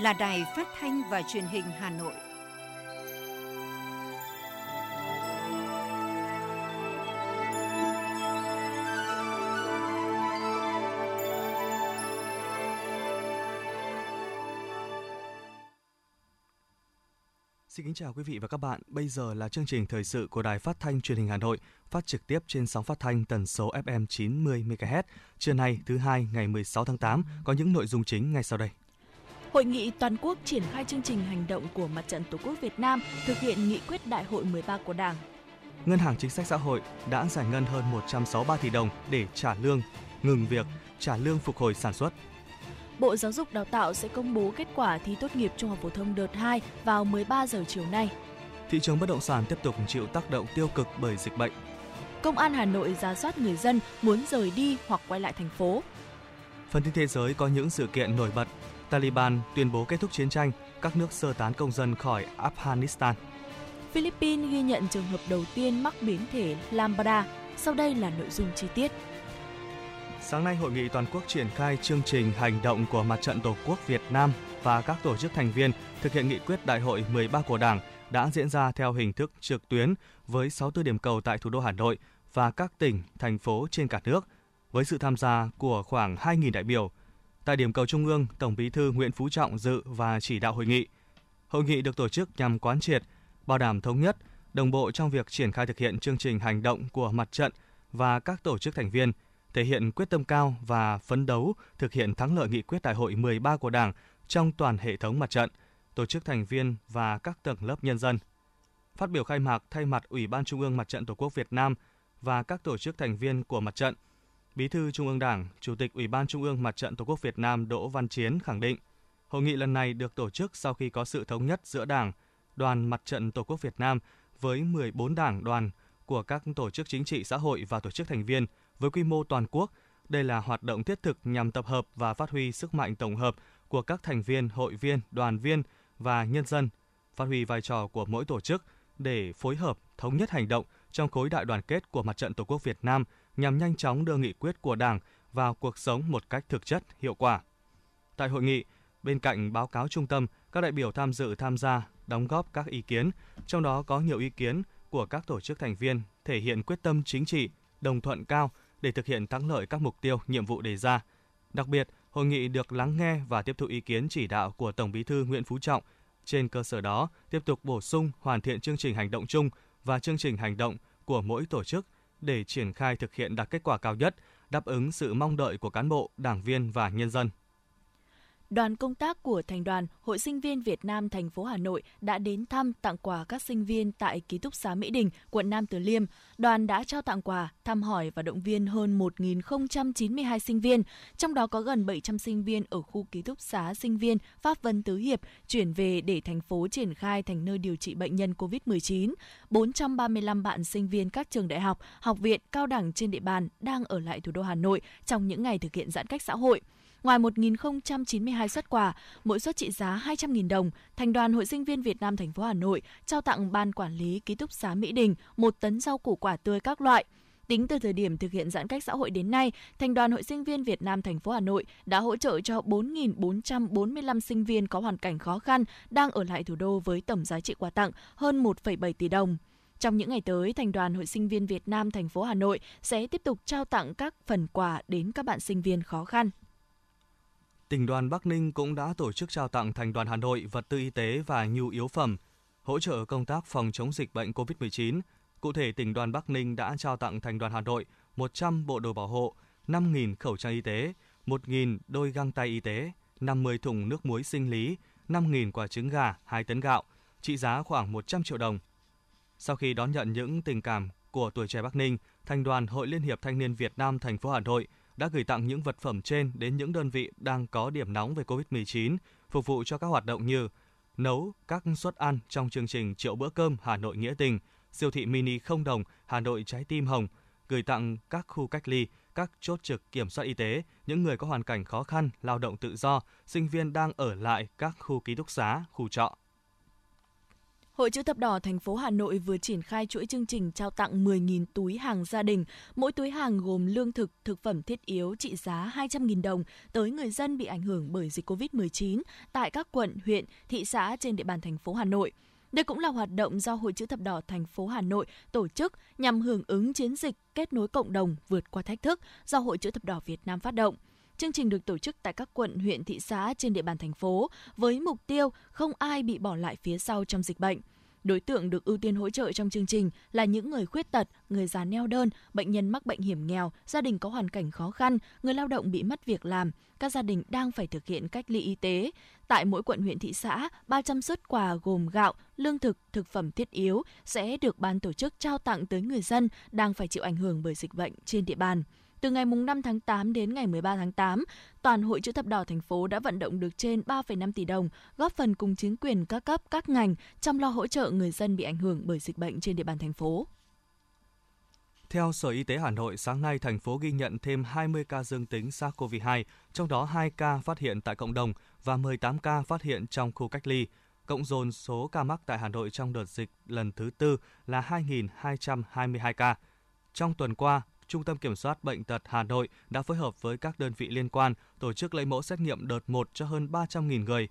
là Đài Phát thanh và Truyền hình Hà Nội. Xin kính chào quý vị và các bạn. Bây giờ là chương trình thời sự của Đài Phát thanh Truyền hình Hà Nội, phát trực tiếp trên sóng phát thanh tần số FM 90 MHz. Trưa nay, thứ hai ngày 16 tháng 8 có những nội dung chính ngay sau đây. Hội nghị toàn quốc triển khai chương trình hành động của Mặt trận Tổ quốc Việt Nam thực hiện nghị quyết Đại hội 13 của Đảng. Ngân hàng Chính sách Xã hội đã giải ngân hơn 163 tỷ đồng để trả lương, ngừng việc, trả lương phục hồi sản xuất. Bộ Giáo dục Đào tạo sẽ công bố kết quả thi tốt nghiệp trung học phổ thông đợt 2 vào 13 giờ chiều nay. Thị trường bất động sản tiếp tục chịu tác động tiêu cực bởi dịch bệnh. Công an Hà Nội ra soát người dân muốn rời đi hoặc quay lại thành phố. Phần tin thế giới có những sự kiện nổi bật. Taliban tuyên bố kết thúc chiến tranh, các nước sơ tán công dân khỏi Afghanistan. Philippines ghi nhận trường hợp đầu tiên mắc biến thể Lambda. Sau đây là nội dung chi tiết. Sáng nay, hội nghị toàn quốc triển khai chương trình hành động của Mặt trận Tổ quốc Việt Nam và các tổ chức thành viên thực hiện nghị quyết Đại hội 13 của Đảng đã diễn ra theo hình thức trực tuyến với 64 điểm cầu tại thủ đô Hà Nội và các tỉnh, thành phố trên cả nước, với sự tham gia của khoảng 2.000 đại biểu. Tại điểm cầu Trung ương, Tổng Bí thư Nguyễn Phú Trọng dự và chỉ đạo hội nghị. Hội nghị được tổ chức nhằm quán triệt, bảo đảm thống nhất, đồng bộ trong việc triển khai thực hiện chương trình hành động của mặt trận và các tổ chức thành viên – thể hiện quyết tâm cao và phấn đấu thực hiện thắng lợi nghị quyết đại hội 13 của Đảng trong toàn hệ thống mặt trận, tổ chức thành viên và các tầng lớp nhân dân. Phát biểu khai mạc thay mặt Ủy ban Trung ương Mặt trận Tổ quốc Việt Nam và các tổ chức thành viên của mặt trận, Bí thư Trung ương Đảng, Chủ tịch Ủy ban Trung ương Mặt trận Tổ quốc Việt Nam Đỗ Văn Chiến khẳng định, hội nghị lần này được tổ chức sau khi có sự thống nhất giữa Đảng, Đoàn Mặt trận Tổ quốc Việt Nam với 14 đảng đoàn của các tổ chức chính trị xã hội và tổ chức thành viên – với quy mô toàn quốc. Đây là hoạt động thiết thực nhằm tập hợp và phát huy sức mạnh tổng hợp của các thành viên, hội viên, đoàn viên và nhân dân, phát huy vai trò của mỗi tổ chức để phối hợp thống nhất hành động trong khối đại đoàn kết của Mặt trận Tổ quốc Việt Nam nhằm nhanh chóng đưa nghị quyết của Đảng vào cuộc sống một cách thực chất, hiệu quả. Tại hội nghị, bên cạnh báo cáo trung tâm, các đại biểu tham dự tham gia, đóng góp các ý kiến, trong đó có nhiều ý kiến của các tổ chức thành viên thể hiện quyết tâm chính trị, đồng thuận cao để thực hiện thắng lợi các mục tiêu, nhiệm vụ đề ra. Đặc biệt, hội nghị được lắng nghe và tiếp thu ý kiến chỉ đạo của Tổng Bí thư Nguyễn Phú Trọng. Trên cơ sở đó, tiếp tục bổ sung hoàn thiện chương trình hành động chung và chương trình hành động của mỗi tổ chức để triển khai thực hiện đạt kết quả cao nhất, đáp ứng sự mong đợi của cán bộ, đảng viên và nhân dân đoàn công tác của Thành đoàn Hội sinh viên Việt Nam thành phố Hà Nội đã đến thăm tặng quà các sinh viên tại ký túc xá Mỹ Đình, quận Nam Từ Liêm. Đoàn đã trao tặng quà, thăm hỏi và động viên hơn 1.092 sinh viên, trong đó có gần 700 sinh viên ở khu ký túc xá sinh viên Pháp Vân Tứ Hiệp chuyển về để thành phố triển khai thành nơi điều trị bệnh nhân COVID-19. 435 bạn sinh viên các trường đại học, học viện, cao đẳng trên địa bàn đang ở lại thủ đô Hà Nội trong những ngày thực hiện giãn cách xã hội. Ngoài 1.092 xuất quà, mỗi suất trị giá 200.000 đồng, Thành đoàn Hội sinh viên Việt Nam thành phố Hà Nội trao tặng Ban Quản lý Ký túc xá Mỹ Đình một tấn rau củ quả tươi các loại. Tính từ thời điểm thực hiện giãn cách xã hội đến nay, Thành đoàn Hội sinh viên Việt Nam thành phố Hà Nội đã hỗ trợ cho 4.445 sinh viên có hoàn cảnh khó khăn đang ở lại thủ đô với tổng giá trị quà tặng hơn 1,7 tỷ đồng. Trong những ngày tới, Thành đoàn Hội sinh viên Việt Nam thành phố Hà Nội sẽ tiếp tục trao tặng các phần quà đến các bạn sinh viên khó khăn tỉnh đoàn Bắc Ninh cũng đã tổ chức trao tặng thành đoàn Hà Nội vật tư y tế và nhu yếu phẩm, hỗ trợ công tác phòng chống dịch bệnh COVID-19. Cụ thể, tỉnh đoàn Bắc Ninh đã trao tặng thành đoàn Hà Nội 100 bộ đồ bảo hộ, 5.000 khẩu trang y tế, 1.000 đôi găng tay y tế, 50 thùng nước muối sinh lý, 5.000 quả trứng gà, 2 tấn gạo, trị giá khoảng 100 triệu đồng. Sau khi đón nhận những tình cảm của tuổi trẻ Bắc Ninh, Thành đoàn Hội Liên hiệp Thanh niên Việt Nam thành phố Hà Nội – đã gửi tặng những vật phẩm trên đến những đơn vị đang có điểm nóng về COVID-19, phục vụ cho các hoạt động như nấu các suất ăn trong chương trình Triệu bữa cơm Hà Nội Nghĩa Tình, siêu thị mini không đồng Hà Nội Trái Tim Hồng, gửi tặng các khu cách ly, các chốt trực kiểm soát y tế, những người có hoàn cảnh khó khăn, lao động tự do, sinh viên đang ở lại các khu ký túc xá, khu trọ. Hội chữ thập đỏ thành phố Hà Nội vừa triển khai chuỗi chương trình trao tặng 10.000 túi hàng gia đình. Mỗi túi hàng gồm lương thực, thực phẩm thiết yếu trị giá 200.000 đồng tới người dân bị ảnh hưởng bởi dịch COVID-19 tại các quận, huyện, thị xã trên địa bàn thành phố Hà Nội. Đây cũng là hoạt động do Hội chữ thập đỏ thành phố Hà Nội tổ chức nhằm hưởng ứng chiến dịch kết nối cộng đồng vượt qua thách thức do Hội chữ thập đỏ Việt Nam phát động. Chương trình được tổ chức tại các quận, huyện, thị xã trên địa bàn thành phố với mục tiêu không ai bị bỏ lại phía sau trong dịch bệnh. Đối tượng được ưu tiên hỗ trợ trong chương trình là những người khuyết tật, người già neo đơn, bệnh nhân mắc bệnh hiểm nghèo, gia đình có hoàn cảnh khó khăn, người lao động bị mất việc làm, các gia đình đang phải thực hiện cách ly y tế. Tại mỗi quận huyện thị xã, 300 xuất quà gồm gạo, lương thực, thực phẩm thiết yếu sẽ được ban tổ chức trao tặng tới người dân đang phải chịu ảnh hưởng bởi dịch bệnh trên địa bàn. Từ ngày 5 tháng 8 đến ngày 13 tháng 8, toàn Hội chữ thập đỏ thành phố đã vận động được trên 3,5 tỷ đồng, góp phần cùng chính quyền các cấp, các ngành chăm lo hỗ trợ người dân bị ảnh hưởng bởi dịch bệnh trên địa bàn thành phố. Theo Sở Y tế Hà Nội, sáng nay thành phố ghi nhận thêm 20 ca dương tính SARS-CoV-2, trong đó 2 ca phát hiện tại cộng đồng và 18 ca phát hiện trong khu cách ly. Cộng dồn số ca mắc tại Hà Nội trong đợt dịch lần thứ tư là 2.222 ca. Trong tuần qua, Trung tâm Kiểm soát Bệnh tật Hà Nội đã phối hợp với các đơn vị liên quan tổ chức lấy mẫu xét nghiệm đợt 1 cho hơn 300.000 người.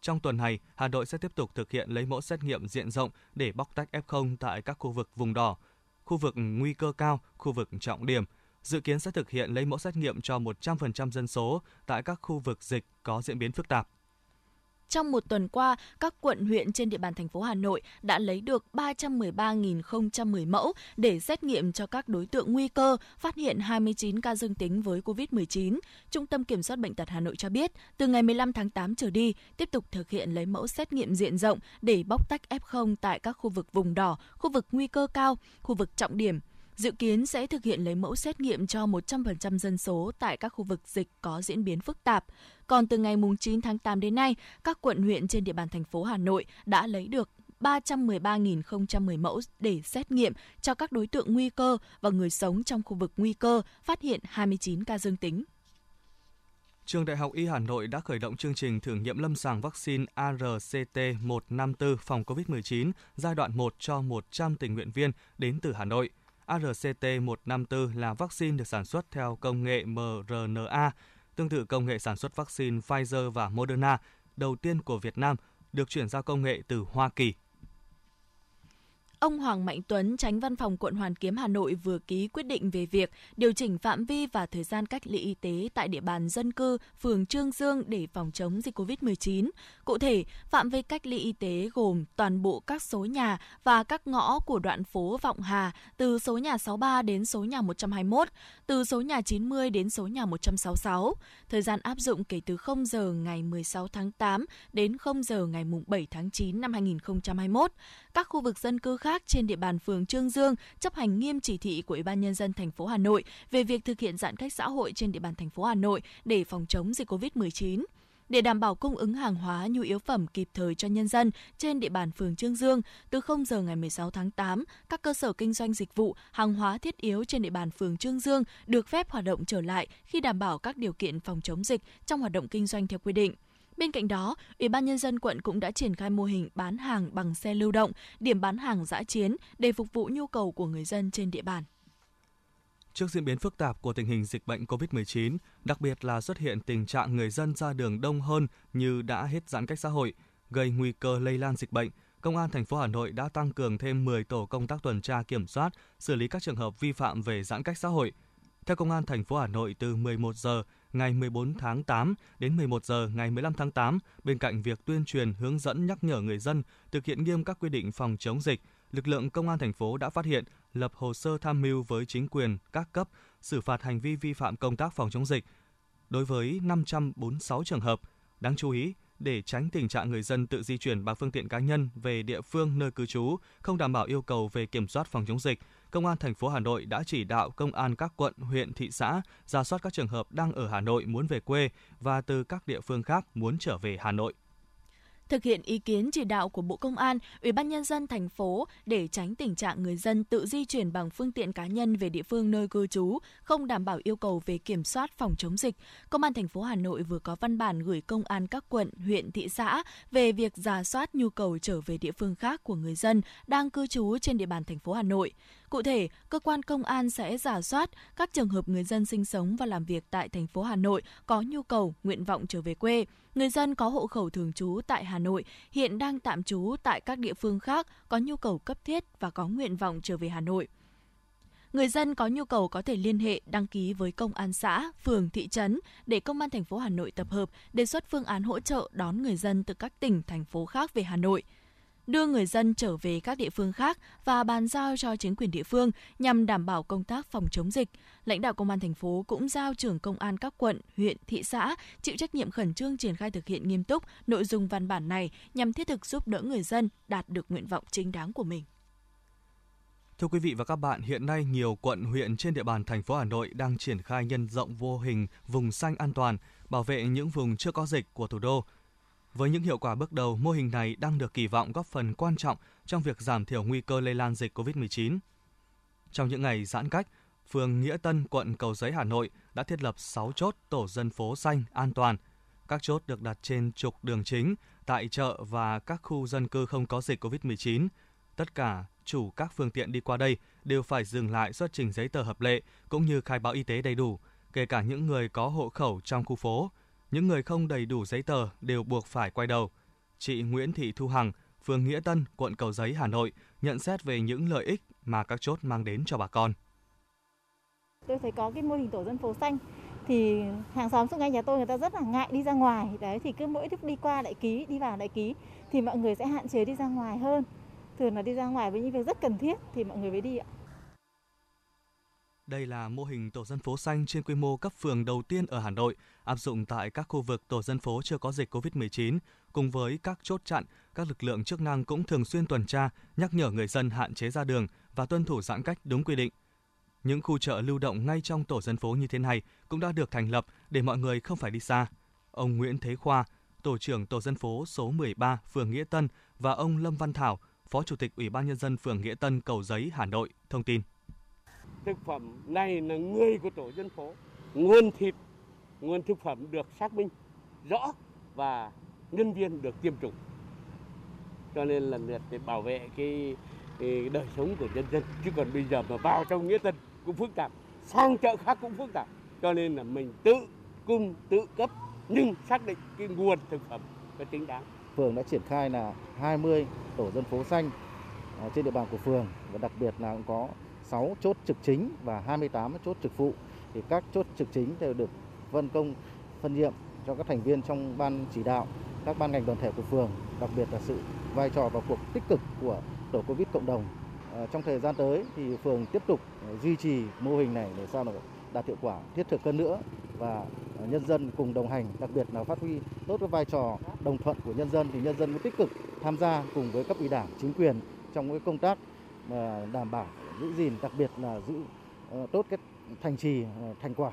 Trong tuần này, Hà Nội sẽ tiếp tục thực hiện lấy mẫu xét nghiệm diện rộng để bóc tách F0 tại các khu vực vùng đỏ, khu vực nguy cơ cao, khu vực trọng điểm. Dự kiến sẽ thực hiện lấy mẫu xét nghiệm cho 100% dân số tại các khu vực dịch có diễn biến phức tạp. Trong một tuần qua, các quận huyện trên địa bàn thành phố Hà Nội đã lấy được 313.010 mẫu để xét nghiệm cho các đối tượng nguy cơ, phát hiện 29 ca dương tính với COVID-19. Trung tâm Kiểm soát Bệnh tật Hà Nội cho biết, từ ngày 15 tháng 8 trở đi, tiếp tục thực hiện lấy mẫu xét nghiệm diện rộng để bóc tách F0 tại các khu vực vùng đỏ, khu vực nguy cơ cao, khu vực trọng điểm, dự kiến sẽ thực hiện lấy mẫu xét nghiệm cho 100% dân số tại các khu vực dịch có diễn biến phức tạp. Còn từ ngày 9 tháng 8 đến nay, các quận huyện trên địa bàn thành phố Hà Nội đã lấy được 313.010 mẫu để xét nghiệm cho các đối tượng nguy cơ và người sống trong khu vực nguy cơ, phát hiện 29 ca dương tính. Trường Đại học Y Hà Nội đã khởi động chương trình thử nghiệm lâm sàng vaccine ARCT-154 phòng COVID-19 giai đoạn 1 cho 100 tình nguyện viên đến từ Hà Nội. ARCT-154 là vaccine được sản xuất theo công nghệ mRNA, tương tự công nghệ sản xuất vaccine Pfizer và Moderna đầu tiên của Việt Nam, được chuyển giao công nghệ từ Hoa Kỳ. Ông Hoàng Mạnh Tuấn, tránh văn phòng quận Hoàn Kiếm Hà Nội vừa ký quyết định về việc điều chỉnh phạm vi và thời gian cách ly y tế tại địa bàn dân cư phường Trương Dương để phòng chống dịch COVID-19. Cụ thể, phạm vi cách ly y tế gồm toàn bộ các số nhà và các ngõ của đoạn phố Vọng Hà từ số nhà 63 đến số nhà 121, từ số nhà 90 đến số nhà 166. Thời gian áp dụng kể từ 0 giờ ngày 16 tháng 8 đến 0 giờ ngày 7 tháng 9 năm 2021. Các khu vực dân cư khác trên địa bàn phường Trương Dương chấp hành nghiêm chỉ thị của Ủy ban nhân dân thành phố Hà Nội về việc thực hiện giãn cách xã hội trên địa bàn thành phố Hà Nội để phòng chống dịch COVID-19 để đảm bảo cung ứng hàng hóa nhu yếu phẩm kịp thời cho nhân dân trên địa bàn phường Trương Dương, từ 0 giờ ngày 16 tháng 8, các cơ sở kinh doanh dịch vụ, hàng hóa thiết yếu trên địa bàn phường Trương Dương được phép hoạt động trở lại khi đảm bảo các điều kiện phòng chống dịch trong hoạt động kinh doanh theo quy định. Bên cạnh đó, Ủy ban Nhân dân quận cũng đã triển khai mô hình bán hàng bằng xe lưu động, điểm bán hàng giã chiến để phục vụ nhu cầu của người dân trên địa bàn. Trước diễn biến phức tạp của tình hình dịch bệnh COVID-19, đặc biệt là xuất hiện tình trạng người dân ra đường đông hơn như đã hết giãn cách xã hội, gây nguy cơ lây lan dịch bệnh, Công an thành phố Hà Nội đã tăng cường thêm 10 tổ công tác tuần tra kiểm soát, xử lý các trường hợp vi phạm về giãn cách xã hội. Theo Công an thành phố Hà Nội, từ 11 giờ ngày 14 tháng 8 đến 11 giờ ngày 15 tháng 8, bên cạnh việc tuyên truyền hướng dẫn nhắc nhở người dân thực hiện nghiêm các quy định phòng chống dịch, lực lượng công an thành phố đã phát hiện, lập hồ sơ tham mưu với chính quyền các cấp xử phạt hành vi vi phạm công tác phòng chống dịch đối với 546 trường hợp. Đáng chú ý, để tránh tình trạng người dân tự di chuyển bằng phương tiện cá nhân về địa phương nơi cư trú, không đảm bảo yêu cầu về kiểm soát phòng chống dịch, Công an thành phố Hà Nội đã chỉ đạo công an các quận, huyện, thị xã ra soát các trường hợp đang ở Hà Nội muốn về quê và từ các địa phương khác muốn trở về Hà Nội. thực hiện ý kiến chỉ đạo của Bộ Công an, Ủy ban nhân dân thành phố để tránh tình trạng người dân tự di chuyển bằng phương tiện cá nhân về địa phương nơi cư trú, không đảm bảo yêu cầu về kiểm soát phòng chống dịch. Công an thành phố Hà Nội vừa có văn bản gửi công an các quận, huyện, thị xã về việc giả soát nhu cầu trở về địa phương khác của người dân đang cư trú trên địa bàn thành phố Hà Nội. Cụ thể, cơ quan công an sẽ giả soát các trường hợp người dân sinh sống và làm việc tại thành phố Hà Nội có nhu cầu, nguyện vọng trở về quê. Người dân có hộ khẩu thường trú tại Hà Nội hiện đang tạm trú tại các địa phương khác có nhu cầu cấp thiết và có nguyện vọng trở về Hà Nội. Người dân có nhu cầu có thể liên hệ đăng ký với công an xã, phường, thị trấn để công an thành phố Hà Nội tập hợp đề xuất phương án hỗ trợ đón người dân từ các tỉnh thành phố khác về Hà Nội đưa người dân trở về các địa phương khác và bàn giao cho chính quyền địa phương nhằm đảm bảo công tác phòng chống dịch. Lãnh đạo công an thành phố cũng giao trưởng công an các quận, huyện, thị xã chịu trách nhiệm khẩn trương triển khai thực hiện nghiêm túc nội dung văn bản này nhằm thiết thực giúp đỡ người dân đạt được nguyện vọng chính đáng của mình. Thưa quý vị và các bạn, hiện nay nhiều quận huyện trên địa bàn thành phố Hà Nội đang triển khai nhân rộng vô hình vùng xanh an toàn, bảo vệ những vùng chưa có dịch của thủ đô với những hiệu quả bước đầu, mô hình này đang được kỳ vọng góp phần quan trọng trong việc giảm thiểu nguy cơ lây lan dịch COVID-19. Trong những ngày giãn cách, phường Nghĩa Tân, quận Cầu Giấy, Hà Nội đã thiết lập 6 chốt tổ dân phố xanh an toàn. Các chốt được đặt trên trục đường chính, tại chợ và các khu dân cư không có dịch COVID-19. Tất cả chủ các phương tiện đi qua đây đều phải dừng lại xuất trình giấy tờ hợp lệ cũng như khai báo y tế đầy đủ, kể cả những người có hộ khẩu trong khu phố những người không đầy đủ giấy tờ đều buộc phải quay đầu. Chị Nguyễn Thị Thu Hằng, phường Nghĩa Tân, quận Cầu Giấy, Hà Nội nhận xét về những lợi ích mà các chốt mang đến cho bà con. Tôi thấy có cái mô hình tổ dân phố xanh thì hàng xóm xung quanh nhà tôi người ta rất là ngại đi ra ngoài đấy thì cứ mỗi lúc đi qua đại ký đi vào đại ký thì mọi người sẽ hạn chế đi ra ngoài hơn thường là đi ra ngoài với những việc rất cần thiết thì mọi người mới đi ạ đây là mô hình tổ dân phố xanh trên quy mô cấp phường đầu tiên ở Hà Nội, áp dụng tại các khu vực tổ dân phố chưa có dịch COVID-19. Cùng với các chốt chặn, các lực lượng chức năng cũng thường xuyên tuần tra, nhắc nhở người dân hạn chế ra đường và tuân thủ giãn cách đúng quy định. Những khu chợ lưu động ngay trong tổ dân phố như thế này cũng đã được thành lập để mọi người không phải đi xa. Ông Nguyễn Thế Khoa, tổ trưởng tổ dân phố số 13 phường Nghĩa Tân và ông Lâm Văn Thảo, Phó Chủ tịch Ủy ban nhân dân phường Nghĩa Tân Cầu Giấy, Hà Nội thông tin thực phẩm này là người của tổ dân phố nguồn thịt nguồn thực phẩm được xác minh rõ và nhân viên được tiêm chủng. Cho nên là để bảo vệ cái, cái đời sống của nhân dân. Chứ còn bây giờ mà vào trong nghĩa tân cũng phức tạp sang chợ khác cũng phức tạp. Cho nên là mình tự cung tự cấp nhưng xác định cái nguồn thực phẩm có chính đáng. Phường đã triển khai là 20 tổ dân phố xanh à, trên địa bàn của phường. Và đặc biệt là cũng có 6 chốt trực chính và 28 chốt trực phụ. Thì các chốt trực chính đều được phân công, phân nhiệm cho các thành viên trong ban chỉ đạo, các ban ngành đoàn thể của phường, đặc biệt là sự vai trò và cuộc tích cực của tổ covid cộng đồng. Ờ, trong thời gian tới thì phường tiếp tục ờ, duy trì mô hình này để sao là đạt hiệu quả thiết thực hơn nữa và ờ, nhân dân cùng đồng hành, đặc biệt là phát huy tốt cái vai trò đồng thuận của nhân dân thì nhân dân cũng tích cực tham gia cùng với cấp ủy đảng, chính quyền trong cái công tác đảm bảo giữ gìn, đặc biệt là giữ tốt cái thành trì thành quả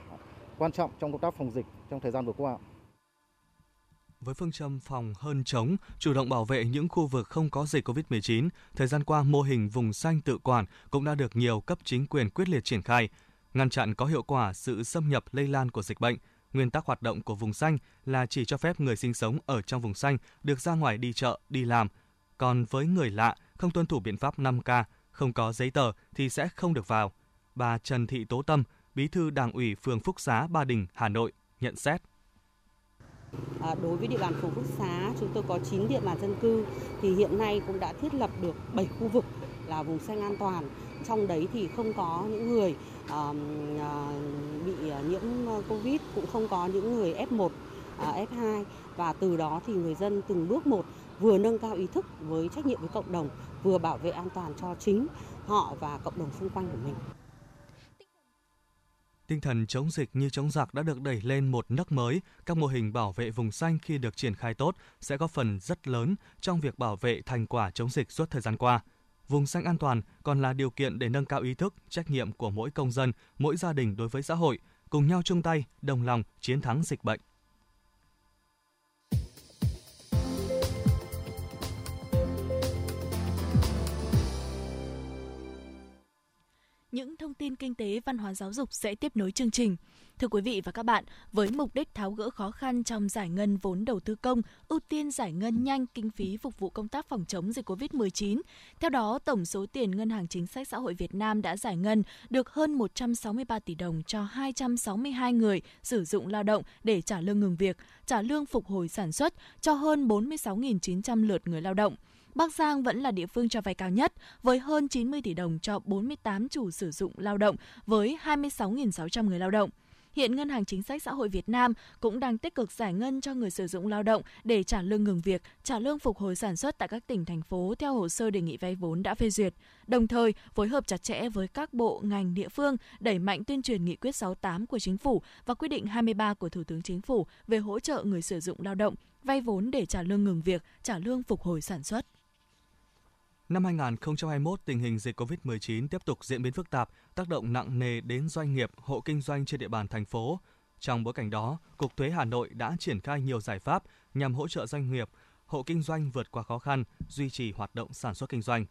quan trọng trong công tác phòng dịch trong thời gian vừa qua. Với phương châm phòng hơn chống, chủ động bảo vệ những khu vực không có dịch COVID-19, thời gian qua mô hình vùng xanh tự quản cũng đã được nhiều cấp chính quyền quyết liệt triển khai, ngăn chặn có hiệu quả sự xâm nhập lây lan của dịch bệnh. Nguyên tắc hoạt động của vùng xanh là chỉ cho phép người sinh sống ở trong vùng xanh được ra ngoài đi chợ, đi làm. Còn với người lạ không tuân thủ biện pháp 5K, không có giấy tờ thì sẽ không được vào. Bà Trần Thị Tố Tâm, Bí thư Đảng ủy phường Phúc Xá, Ba Đình, Hà Nội nhận xét. À, đối với địa bàn phường Phúc Xá, chúng tôi có 9 địa bàn dân cư thì hiện nay cũng đã thiết lập được 7 khu vực là vùng xanh an toàn. Trong đấy thì không có những người uh, bị nhiễm Covid, cũng không có những người F1, uh, F2 và từ đó thì người dân từng bước một vừa nâng cao ý thức với trách nhiệm với cộng đồng, vừa bảo vệ an toàn cho chính họ và cộng đồng xung quanh của mình. Tinh thần chống dịch như chống giặc đã được đẩy lên một nấc mới. Các mô hình bảo vệ vùng xanh khi được triển khai tốt sẽ có phần rất lớn trong việc bảo vệ thành quả chống dịch suốt thời gian qua. Vùng xanh an toàn còn là điều kiện để nâng cao ý thức, trách nhiệm của mỗi công dân, mỗi gia đình đối với xã hội, cùng nhau chung tay, đồng lòng chiến thắng dịch bệnh. Những thông tin kinh tế, văn hóa giáo dục sẽ tiếp nối chương trình. Thưa quý vị và các bạn, với mục đích tháo gỡ khó khăn trong giải ngân vốn đầu tư công, ưu tiên giải ngân nhanh kinh phí phục vụ công tác phòng chống dịch COVID-19. Theo đó, tổng số tiền Ngân hàng Chính sách Xã hội Việt Nam đã giải ngân được hơn 163 tỷ đồng cho 262 người sử dụng lao động để trả lương ngừng việc, trả lương phục hồi sản xuất cho hơn 46.900 lượt người lao động. Bắc Giang vẫn là địa phương cho vay cao nhất với hơn 90 tỷ đồng cho 48 chủ sử dụng lao động với 26.600 người lao động. Hiện Ngân hàng Chính sách Xã hội Việt Nam cũng đang tích cực giải ngân cho người sử dụng lao động để trả lương ngừng việc, trả lương phục hồi sản xuất tại các tỉnh, thành phố theo hồ sơ đề nghị vay vốn đã phê duyệt. Đồng thời, phối hợp chặt chẽ với các bộ, ngành, địa phương đẩy mạnh tuyên truyền nghị quyết 68 của Chính phủ và quyết định 23 của Thủ tướng Chính phủ về hỗ trợ người sử dụng lao động vay vốn để trả lương ngừng việc, trả lương phục hồi sản xuất. Năm 2021, tình hình dịch COVID-19 tiếp tục diễn biến phức tạp, tác động nặng nề đến doanh nghiệp, hộ kinh doanh trên địa bàn thành phố. Trong bối cảnh đó, Cục Thuế Hà Nội đã triển khai nhiều giải pháp nhằm hỗ trợ doanh nghiệp, hộ kinh doanh vượt qua khó khăn, duy trì hoạt động sản xuất kinh doanh.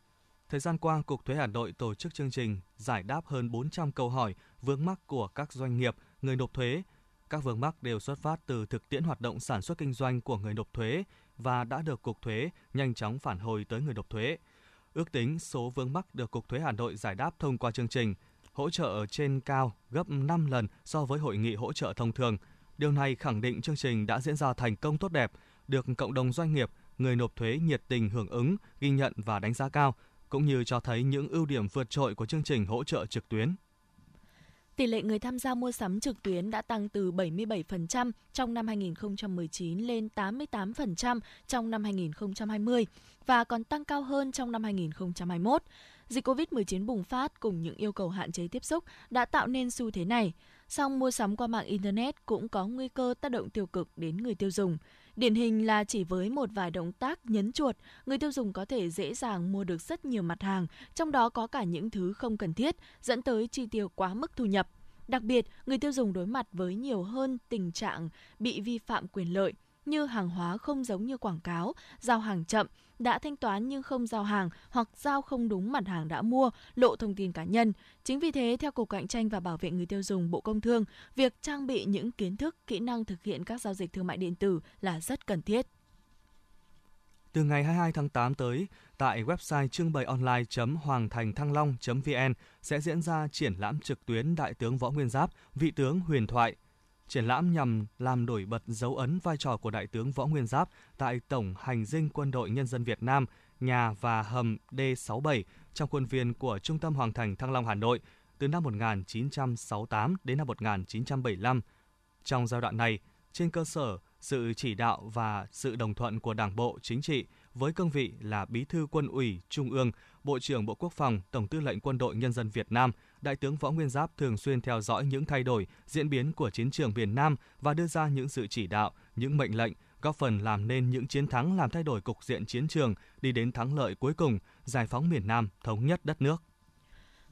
Thời gian qua, Cục Thuế Hà Nội tổ chức chương trình giải đáp hơn 400 câu hỏi vướng mắc của các doanh nghiệp, người nộp thuế. Các vướng mắc đều xuất phát từ thực tiễn hoạt động sản xuất kinh doanh của người nộp thuế và đã được Cục Thuế nhanh chóng phản hồi tới người nộp thuế. Ước tính số vướng mắc được Cục Thuế Hà Nội giải đáp thông qua chương trình hỗ trợ trên cao gấp 5 lần so với hội nghị hỗ trợ thông thường. Điều này khẳng định chương trình đã diễn ra thành công tốt đẹp, được cộng đồng doanh nghiệp, người nộp thuế nhiệt tình hưởng ứng, ghi nhận và đánh giá cao, cũng như cho thấy những ưu điểm vượt trội của chương trình hỗ trợ trực tuyến. Tỷ lệ người tham gia mua sắm trực tuyến đã tăng từ 77% trong năm 2019 lên 88% trong năm 2020 và còn tăng cao hơn trong năm 2021. Dịch COVID-19 bùng phát cùng những yêu cầu hạn chế tiếp xúc đã tạo nên xu thế này. Song mua sắm qua mạng Internet cũng có nguy cơ tác động tiêu cực đến người tiêu dùng. Điển hình là chỉ với một vài động tác nhấn chuột, người tiêu dùng có thể dễ dàng mua được rất nhiều mặt hàng, trong đó có cả những thứ không cần thiết, dẫn tới chi tiêu quá mức thu nhập. Đặc biệt, người tiêu dùng đối mặt với nhiều hơn tình trạng bị vi phạm quyền lợi như hàng hóa không giống như quảng cáo, giao hàng chậm, đã thanh toán nhưng không giao hàng hoặc giao không đúng mặt hàng đã mua, lộ thông tin cá nhân. Chính vì thế, theo Cục Cạnh tranh và Bảo vệ người tiêu dùng Bộ Công Thương, việc trang bị những kiến thức, kỹ năng thực hiện các giao dịch thương mại điện tử là rất cần thiết. Từ ngày 22 tháng 8 tới, tại website trưng bày online.hoàng thành thăng long.vn sẽ diễn ra triển lãm trực tuyến Đại tướng Võ Nguyên Giáp, vị tướng huyền thoại. Triển lãm nhằm làm nổi bật dấu ấn vai trò của Đại tướng Võ Nguyên Giáp tại Tổng Hành dinh Quân đội Nhân dân Việt Nam, nhà và hầm D67 trong khuôn viên của Trung tâm Hoàng thành Thăng Long Hà Nội từ năm 1968 đến năm 1975. Trong giai đoạn này, trên cơ sở sự chỉ đạo và sự đồng thuận của Đảng bộ, chính trị với cương vị là Bí thư Quân ủy Trung ương, Bộ trưởng Bộ Quốc phòng, Tổng tư lệnh Quân đội Nhân dân Việt Nam, Đại tướng Võ Nguyên Giáp thường xuyên theo dõi những thay đổi, diễn biến của chiến trường miền Nam và đưa ra những sự chỉ đạo, những mệnh lệnh, góp phần làm nên những chiến thắng làm thay đổi cục diện chiến trường, đi đến thắng lợi cuối cùng, giải phóng miền Nam, thống nhất đất nước.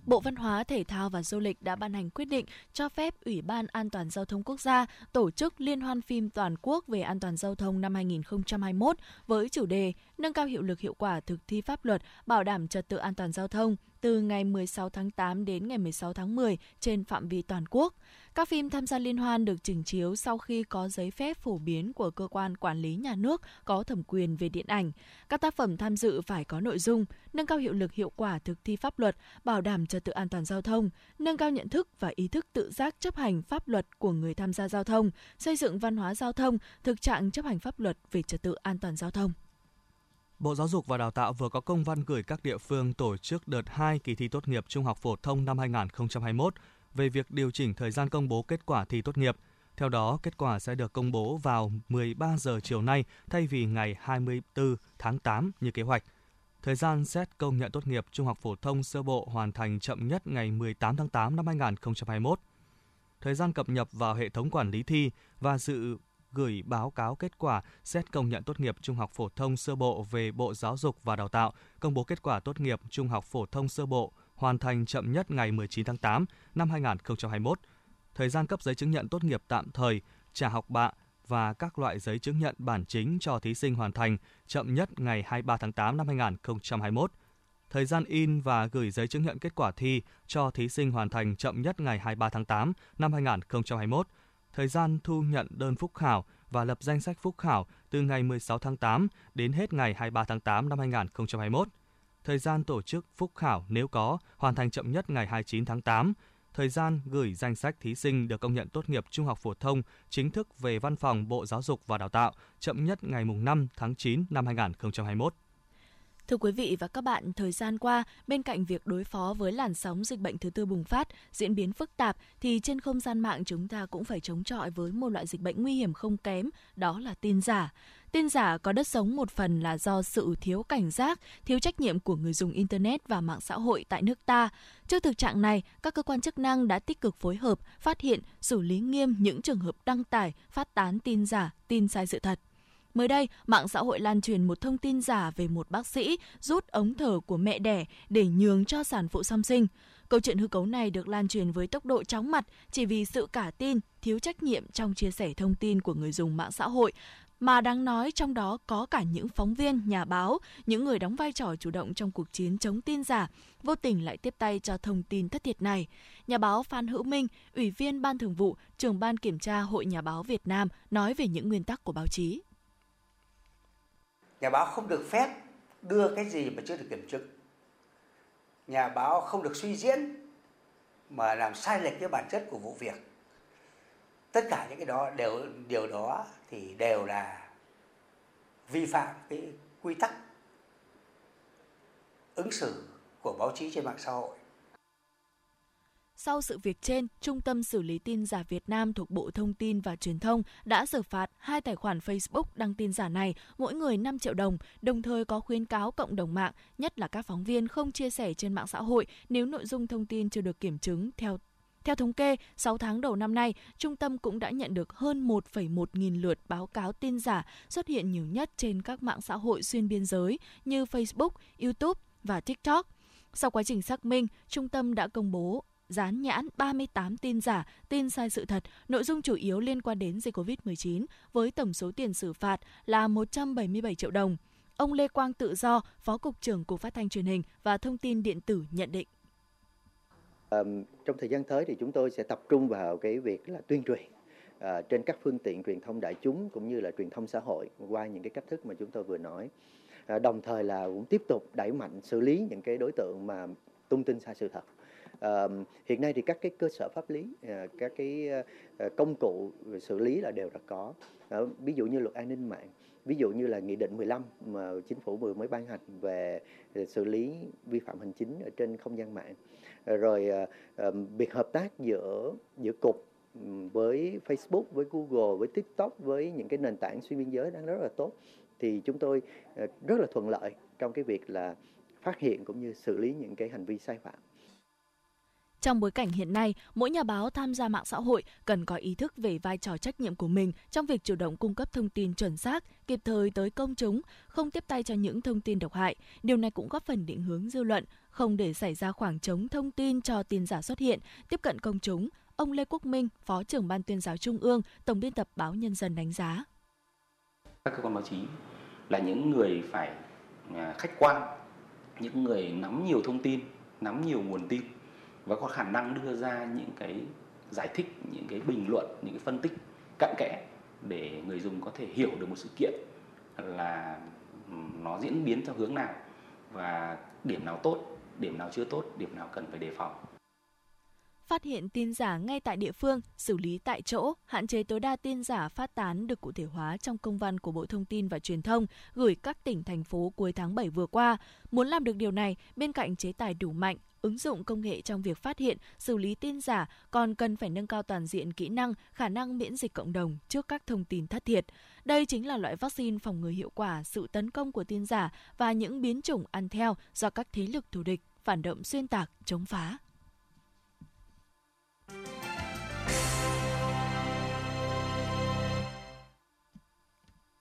Bộ Văn hóa, Thể thao và Du lịch đã ban hành quyết định cho phép Ủy ban An toàn Giao thông Quốc gia tổ chức Liên hoan phim toàn quốc về an toàn giao thông năm 2021 với chủ đề nâng cao hiệu lực hiệu quả thực thi pháp luật, bảo đảm trật tự an toàn giao thông từ ngày 16 tháng 8 đến ngày 16 tháng 10 trên phạm vi toàn quốc. Các phim tham gia liên hoan được trình chiếu sau khi có giấy phép phổ biến của cơ quan quản lý nhà nước có thẩm quyền về điện ảnh. Các tác phẩm tham dự phải có nội dung nâng cao hiệu lực hiệu quả thực thi pháp luật, bảo đảm trật tự an toàn giao thông, nâng cao nhận thức và ý thức tự giác chấp hành pháp luật của người tham gia giao thông, xây dựng văn hóa giao thông, thực trạng chấp hành pháp luật về trật tự an toàn giao thông. Bộ Giáo dục và Đào tạo vừa có công văn gửi các địa phương tổ chức đợt 2 kỳ thi tốt nghiệp trung học phổ thông năm 2021 về việc điều chỉnh thời gian công bố kết quả thi tốt nghiệp. Theo đó, kết quả sẽ được công bố vào 13 giờ chiều nay thay vì ngày 24 tháng 8 như kế hoạch. Thời gian xét công nhận tốt nghiệp trung học phổ thông sơ bộ hoàn thành chậm nhất ngày 18 tháng 8 năm 2021. Thời gian cập nhập vào hệ thống quản lý thi và dự gửi báo cáo kết quả xét công nhận tốt nghiệp trung học phổ thông sơ bộ về Bộ Giáo dục và Đào tạo, công bố kết quả tốt nghiệp trung học phổ thông sơ bộ hoàn thành chậm nhất ngày 19 tháng 8 năm 2021. Thời gian cấp giấy chứng nhận tốt nghiệp tạm thời, trả học bạ và các loại giấy chứng nhận bản chính cho thí sinh hoàn thành chậm nhất ngày 23 tháng 8 năm 2021. Thời gian in và gửi giấy chứng nhận kết quả thi cho thí sinh hoàn thành chậm nhất ngày 23 tháng 8 năm 2021. Thời gian thu nhận đơn phúc khảo và lập danh sách phúc khảo từ ngày 16 tháng 8 đến hết ngày 23 tháng 8 năm 2021. Thời gian tổ chức phúc khảo nếu có hoàn thành chậm nhất ngày 29 tháng 8. Thời gian gửi danh sách thí sinh được công nhận tốt nghiệp trung học phổ thông chính thức về văn phòng, Bộ Giáo dục và Đào tạo chậm nhất ngày 5 tháng 9 năm 2021. Thưa quý vị và các bạn, thời gian qua, bên cạnh việc đối phó với làn sóng dịch bệnh thứ tư bùng phát, diễn biến phức tạp, thì trên không gian mạng chúng ta cũng phải chống chọi với một loại dịch bệnh nguy hiểm không kém, đó là tin giả. Tin giả có đất sống một phần là do sự thiếu cảnh giác, thiếu trách nhiệm của người dùng Internet và mạng xã hội tại nước ta. Trước thực trạng này, các cơ quan chức năng đã tích cực phối hợp, phát hiện, xử lý nghiêm những trường hợp đăng tải, phát tán tin giả, tin sai sự thật. Mới đây, mạng xã hội lan truyền một thông tin giả về một bác sĩ rút ống thở của mẹ đẻ để nhường cho sản phụ song sinh. Câu chuyện hư cấu này được lan truyền với tốc độ chóng mặt chỉ vì sự cả tin, thiếu trách nhiệm trong chia sẻ thông tin của người dùng mạng xã hội mà đáng nói trong đó có cả những phóng viên, nhà báo, những người đóng vai trò chủ động trong cuộc chiến chống tin giả, vô tình lại tiếp tay cho thông tin thất thiệt này. Nhà báo Phan Hữu Minh, Ủy viên Ban Thường vụ, trưởng Ban Kiểm tra Hội Nhà báo Việt Nam nói về những nguyên tắc của báo chí nhà báo không được phép đưa cái gì mà chưa được kiểm chứng. Nhà báo không được suy diễn mà làm sai lệch cái bản chất của vụ việc. Tất cả những cái đó đều, điều đó thì đều là vi phạm cái quy tắc ứng xử của báo chí trên mạng xã hội sau sự việc trên, Trung tâm xử lý tin giả Việt Nam thuộc Bộ Thông tin và Truyền thông đã xử phạt hai tài khoản Facebook đăng tin giả này, mỗi người 5 triệu đồng, đồng thời có khuyến cáo cộng đồng mạng, nhất là các phóng viên không chia sẻ trên mạng xã hội nếu nội dung thông tin chưa được kiểm chứng theo theo thống kê, 6 tháng đầu năm nay, trung tâm cũng đã nhận được hơn 1,1 nghìn lượt báo cáo tin giả xuất hiện nhiều nhất trên các mạng xã hội xuyên biên giới như Facebook, YouTube và TikTok. Sau quá trình xác minh, trung tâm đã công bố dán nhãn 38 tin giả, tin sai sự thật, nội dung chủ yếu liên quan đến dịch COVID-19 với tổng số tiền xử phạt là 177 triệu đồng. Ông Lê Quang Tự Do, Phó Cục trưởng Cục Phát thanh Truyền hình và Thông tin Điện tử nhận định. À, trong thời gian tới thì chúng tôi sẽ tập trung vào cái việc là tuyên truyền à, trên các phương tiện truyền thông đại chúng cũng như là truyền thông xã hội qua những cái cách thức mà chúng tôi vừa nói. À, đồng thời là cũng tiếp tục đẩy mạnh xử lý những cái đối tượng mà tung tin sai sự thật hiện nay thì các cái cơ sở pháp lý, ờ, các cái ờ, ờ, công cụ xử lý là đều đã có. Ví dụ như luật an ninh mạng, ví dụ như là nghị định 15 mà chính phủ vừa mới ban hành về xử lý vi phạm hành chính ở trên không gian mạng. Rồi việc hợp tác giữa giữa cục với Facebook, với Google, với TikTok, với những cái nền tảng xuyên biên giới đang rất là tốt thì chúng tôi rất là thuận lợi trong cái việc là phát hiện cũng như xử lý những cái hành vi sai phạm. Trong bối cảnh hiện nay, mỗi nhà báo tham gia mạng xã hội cần có ý thức về vai trò trách nhiệm của mình trong việc chủ động cung cấp thông tin chuẩn xác, kịp thời tới công chúng, không tiếp tay cho những thông tin độc hại. Điều này cũng góp phần định hướng dư luận, không để xảy ra khoảng trống thông tin cho tin giả xuất hiện, tiếp cận công chúng. Ông Lê Quốc Minh, Phó trưởng Ban tuyên giáo Trung ương, Tổng biên tập Báo Nhân dân đánh giá. Các cơ quan báo chí là những người phải à, khách quan, những người nắm nhiều thông tin, nắm nhiều nguồn tin và có khả năng đưa ra những cái giải thích, những cái bình luận, những cái phân tích cặn kẽ để người dùng có thể hiểu được một sự kiện là nó diễn biến theo hướng nào và điểm nào tốt, điểm nào chưa tốt, điểm nào cần phải đề phòng phát hiện tin giả ngay tại địa phương, xử lý tại chỗ, hạn chế tối đa tin giả phát tán được cụ thể hóa trong công văn của Bộ Thông tin và Truyền thông gửi các tỉnh thành phố cuối tháng 7 vừa qua. Muốn làm được điều này, bên cạnh chế tài đủ mạnh, ứng dụng công nghệ trong việc phát hiện, xử lý tin giả còn cần phải nâng cao toàn diện kỹ năng, khả năng miễn dịch cộng đồng trước các thông tin thất thiệt. Đây chính là loại vaccine phòng ngừa hiệu quả sự tấn công của tin giả và những biến chủng ăn theo do các thế lực thù địch, phản động xuyên tạc, chống phá.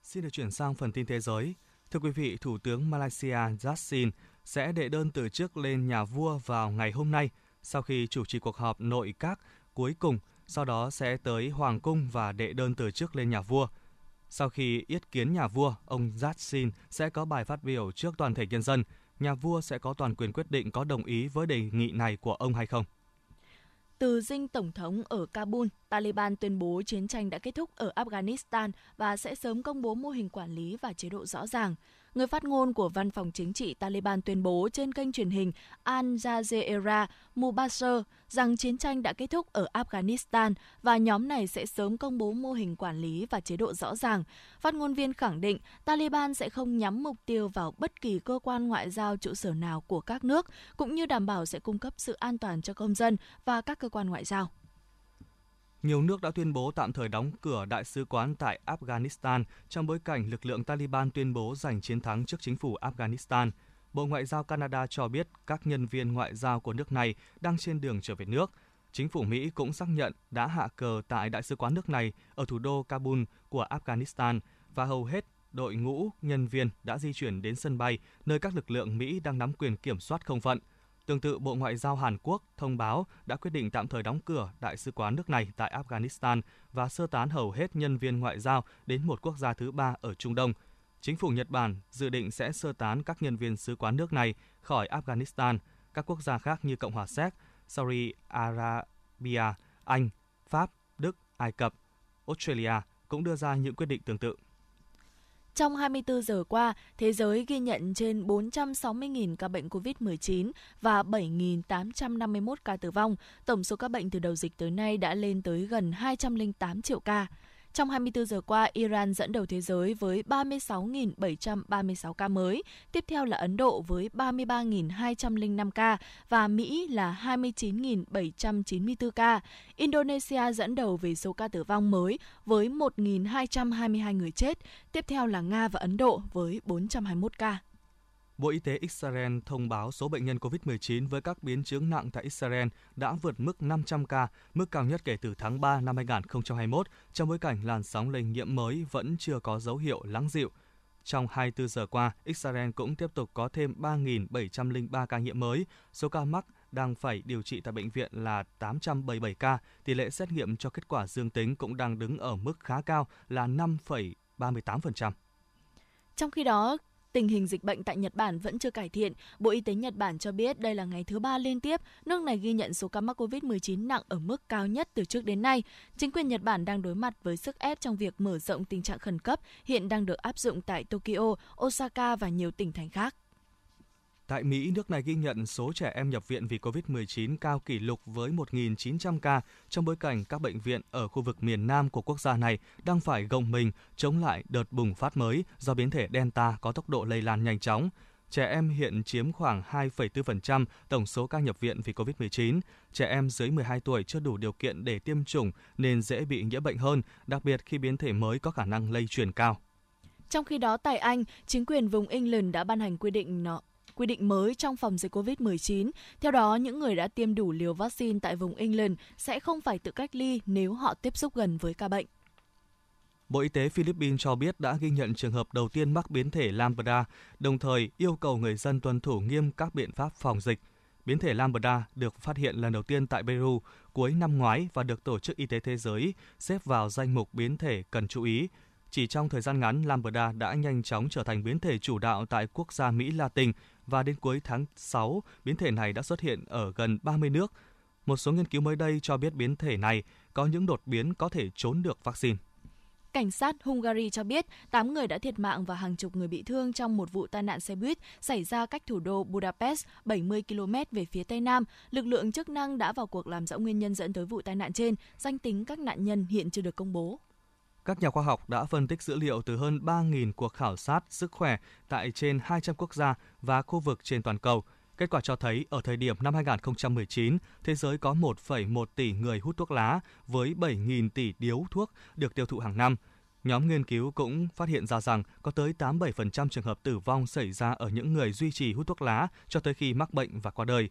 Xin được chuyển sang phần tin thế giới. Thưa quý vị, Thủ tướng Malaysia Yassin sẽ đệ đơn từ chức lên nhà vua vào ngày hôm nay sau khi chủ trì cuộc họp nội các cuối cùng, sau đó sẽ tới Hoàng cung và đệ đơn từ chức lên nhà vua. Sau khi yết kiến nhà vua, ông Yatsin sẽ có bài phát biểu trước toàn thể nhân dân. nhà vua sẽ có toàn quyền quyết định có đồng ý với đề nghị này của ông hay không. Từ dinh tổng thống ở Kabul, Taliban tuyên bố chiến tranh đã kết thúc ở Afghanistan và sẽ sớm công bố mô hình quản lý và chế độ rõ ràng. Người phát ngôn của Văn phòng Chính trị Taliban tuyên bố trên kênh truyền hình Al Jazeera Mubasher rằng chiến tranh đã kết thúc ở Afghanistan và nhóm này sẽ sớm công bố mô hình quản lý và chế độ rõ ràng. Phát ngôn viên khẳng định Taliban sẽ không nhắm mục tiêu vào bất kỳ cơ quan ngoại giao trụ sở nào của các nước, cũng như đảm bảo sẽ cung cấp sự an toàn cho công dân và các cơ quan ngoại giao. Nhiều nước đã tuyên bố tạm thời đóng cửa đại sứ quán tại Afghanistan trong bối cảnh lực lượng Taliban tuyên bố giành chiến thắng trước chính phủ Afghanistan. Bộ Ngoại giao Canada cho biết các nhân viên ngoại giao của nước này đang trên đường trở về nước. Chính phủ Mỹ cũng xác nhận đã hạ cờ tại đại sứ quán nước này ở thủ đô Kabul của Afghanistan và hầu hết đội ngũ nhân viên đã di chuyển đến sân bay nơi các lực lượng Mỹ đang nắm quyền kiểm soát không phận. Tương tự, Bộ Ngoại giao Hàn Quốc thông báo đã quyết định tạm thời đóng cửa đại sứ quán nước này tại Afghanistan và sơ tán hầu hết nhân viên ngoại giao đến một quốc gia thứ ba ở Trung Đông. Chính phủ Nhật Bản dự định sẽ sơ tán các nhân viên sứ quán nước này khỏi Afghanistan. Các quốc gia khác như Cộng hòa Séc, Saudi Arabia, Anh, Pháp, Đức, Ai Cập, Australia cũng đưa ra những quyết định tương tự. Trong 24 giờ qua, thế giới ghi nhận trên 460.000 ca bệnh COVID-19 và 7.851 ca tử vong. Tổng số ca bệnh từ đầu dịch tới nay đã lên tới gần 208 triệu ca. Trong 24 giờ qua, Iran dẫn đầu thế giới với 36.736 ca mới, tiếp theo là Ấn Độ với 33.205 ca và Mỹ là 29.794 ca. Indonesia dẫn đầu về số ca tử vong mới với 1.222 người chết, tiếp theo là Nga và Ấn Độ với 421 ca. Bộ Y tế Israel thông báo số bệnh nhân COVID-19 với các biến chứng nặng tại Israel đã vượt mức 500 ca, mức cao nhất kể từ tháng 3 năm 2021, trong bối cảnh làn sóng lây nhiễm mới vẫn chưa có dấu hiệu lắng dịu. Trong 24 giờ qua, Israel cũng tiếp tục có thêm 3.703 ca nhiễm mới. Số ca mắc đang phải điều trị tại bệnh viện là 877 ca. Tỷ lệ xét nghiệm cho kết quả dương tính cũng đang đứng ở mức khá cao là 5,38%. Trong khi đó, Tình hình dịch bệnh tại Nhật Bản vẫn chưa cải thiện. Bộ Y tế Nhật Bản cho biết đây là ngày thứ ba liên tiếp nước này ghi nhận số ca mắc COVID-19 nặng ở mức cao nhất từ trước đến nay. Chính quyền Nhật Bản đang đối mặt với sức ép trong việc mở rộng tình trạng khẩn cấp hiện đang được áp dụng tại Tokyo, Osaka và nhiều tỉnh thành khác. Tại Mỹ, nước này ghi nhận số trẻ em nhập viện vì COVID-19 cao kỷ lục với 1.900 ca trong bối cảnh các bệnh viện ở khu vực miền Nam của quốc gia này đang phải gồng mình chống lại đợt bùng phát mới do biến thể Delta có tốc độ lây lan nhanh chóng. Trẻ em hiện chiếm khoảng 2,4% tổng số ca nhập viện vì COVID-19. Trẻ em dưới 12 tuổi chưa đủ điều kiện để tiêm chủng nên dễ bị nhiễm bệnh hơn, đặc biệt khi biến thể mới có khả năng lây truyền cao. Trong khi đó, tại Anh, chính quyền vùng England đã ban hành quy định nó quy định mới trong phòng dịch COVID-19. Theo đó, những người đã tiêm đủ liều vaccine tại vùng England sẽ không phải tự cách ly nếu họ tiếp xúc gần với ca bệnh. Bộ Y tế Philippines cho biết đã ghi nhận trường hợp đầu tiên mắc biến thể Lambda, đồng thời yêu cầu người dân tuân thủ nghiêm các biện pháp phòng dịch. Biến thể Lambda được phát hiện lần đầu tiên tại Peru cuối năm ngoái và được Tổ chức Y tế Thế giới xếp vào danh mục biến thể cần chú ý chỉ trong thời gian ngắn, Lambda đã nhanh chóng trở thành biến thể chủ đạo tại quốc gia Mỹ Latin và đến cuối tháng 6, biến thể này đã xuất hiện ở gần 30 nước. Một số nghiên cứu mới đây cho biết biến thể này có những đột biến có thể trốn được vaccine. Cảnh sát Hungary cho biết 8 người đã thiệt mạng và hàng chục người bị thương trong một vụ tai nạn xe buýt xảy ra cách thủ đô Budapest 70 km về phía tây nam. Lực lượng chức năng đã vào cuộc làm rõ nguyên nhân dẫn tới vụ tai nạn trên. Danh tính các nạn nhân hiện chưa được công bố. Các nhà khoa học đã phân tích dữ liệu từ hơn 3.000 cuộc khảo sát sức khỏe tại trên 200 quốc gia và khu vực trên toàn cầu. Kết quả cho thấy ở thời điểm năm 2019, thế giới có 1,1 tỷ người hút thuốc lá với 7.000 tỷ điếu thuốc được tiêu thụ hàng năm. Nhóm nghiên cứu cũng phát hiện ra rằng có tới 87% trường hợp tử vong xảy ra ở những người duy trì hút thuốc lá cho tới khi mắc bệnh và qua đời.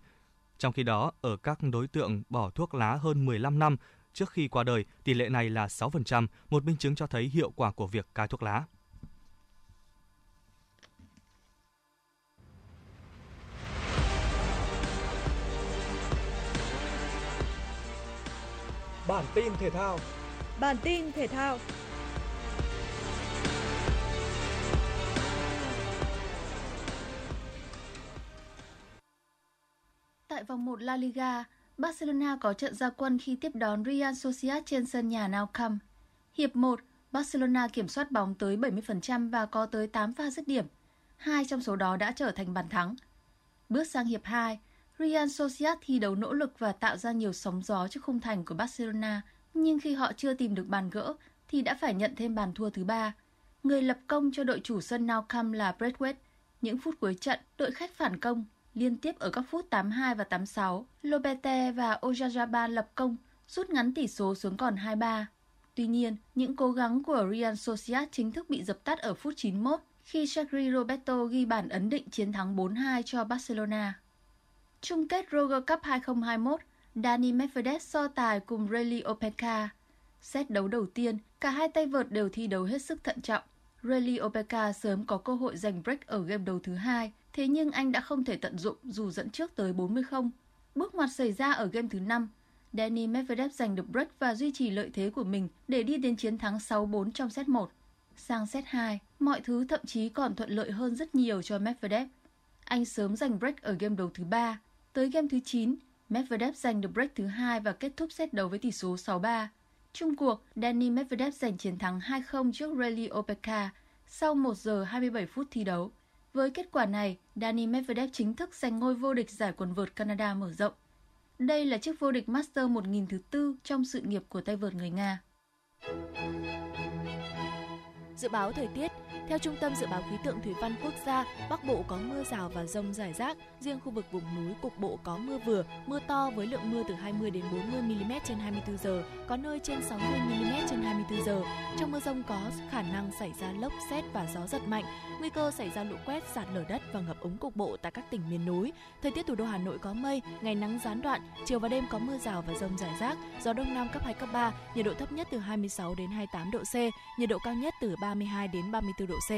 Trong khi đó, ở các đối tượng bỏ thuốc lá hơn 15 năm Trước khi qua đời, tỷ lệ này là 6%, một minh chứng cho thấy hiệu quả của việc cai thuốc lá. Bản tin thể thao Bản tin thể thao 1 La Liga, Barcelona có trận gia quân khi tiếp đón Real Sociedad trên sân nhà Nou Camp. Hiệp 1, Barcelona kiểm soát bóng tới 70% và có tới 8 pha dứt điểm. Hai trong số đó đã trở thành bàn thắng. Bước sang hiệp 2, Real Sociedad thi đấu nỗ lực và tạo ra nhiều sóng gió trước khung thành của Barcelona, nhưng khi họ chưa tìm được bàn gỡ thì đã phải nhận thêm bàn thua thứ ba. Người lập công cho đội chủ sân Nou Camp là Braithwaite. Những phút cuối trận, đội khách phản công liên tiếp ở các phút 82 và 86. Lopete và Oyarzabal lập công, rút ngắn tỷ số xuống còn 2-3. Tuy nhiên, những cố gắng của Real Sociedad chính thức bị dập tắt ở phút 91 khi Sergio Roberto ghi bàn ấn định chiến thắng 4-2 cho Barcelona. Chung kết Roger Cup 2021, Dani Medvedev so tài cùng Rayleigh Opelka. Xét đấu đầu tiên, cả hai tay vợt đều thi đấu hết sức thận trọng. Rally Opeka sớm có cơ hội giành break ở game đầu thứ hai, thế nhưng anh đã không thể tận dụng dù dẫn trước tới 40-0. Bước ngoặt xảy ra ở game thứ 5, Danny Medvedev giành được break và duy trì lợi thế của mình để đi đến chiến thắng 6-4 trong set 1. Sang set 2, mọi thứ thậm chí còn thuận lợi hơn rất nhiều cho Medvedev. Anh sớm giành break ở game đầu thứ 3. Tới game thứ 9, Medvedev giành được break thứ hai và kết thúc set đấu với tỷ số 6-3. Trung cuộc, Danny Medvedev giành chiến thắng 2-0 trước Rally Opeka sau 1 giờ 27 phút thi đấu. Với kết quả này, Danny Medvedev chính thức giành ngôi vô địch giải quần vợt Canada mở rộng. Đây là chiếc vô địch Master 1000 thứ tư trong sự nghiệp của tay vợt người Nga. Dự báo thời tiết theo Trung tâm Dự báo Khí tượng Thủy văn Quốc gia, Bắc Bộ có mưa rào và rông rải rác, riêng khu vực vùng núi cục bộ có mưa vừa, mưa to với lượng mưa từ 20 đến 40 mm trên 24 giờ, có nơi trên 60 mm trên 24 giờ. Trong mưa rông có khả năng xảy ra lốc, xét và gió giật mạnh, nguy cơ xảy ra lũ quét, sạt lở đất và ngập úng cục bộ tại các tỉnh miền núi. Thời tiết thủ đô Hà Nội có mây, ngày nắng gián đoạn, chiều và đêm có mưa rào và rông rải rác, gió đông nam cấp 2 cấp 3, nhiệt độ thấp nhất từ 26 đến 28 độ C, nhiệt độ cao nhất từ 32 đến 34 độ độ C.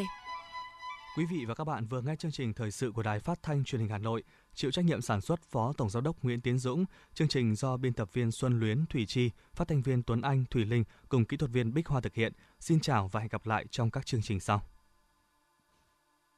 Quý vị và các bạn vừa nghe chương trình thời sự của Đài Phát thanh Truyền hình Hà Nội, chịu trách nhiệm sản xuất Phó Tổng giám đốc Nguyễn Tiến Dũng, chương trình do biên tập viên Xuân Luyến, Thủy Chi, phát thanh viên Tuấn Anh, Thủy Linh cùng kỹ thuật viên Bích Hoa thực hiện. Xin chào và hẹn gặp lại trong các chương trình sau.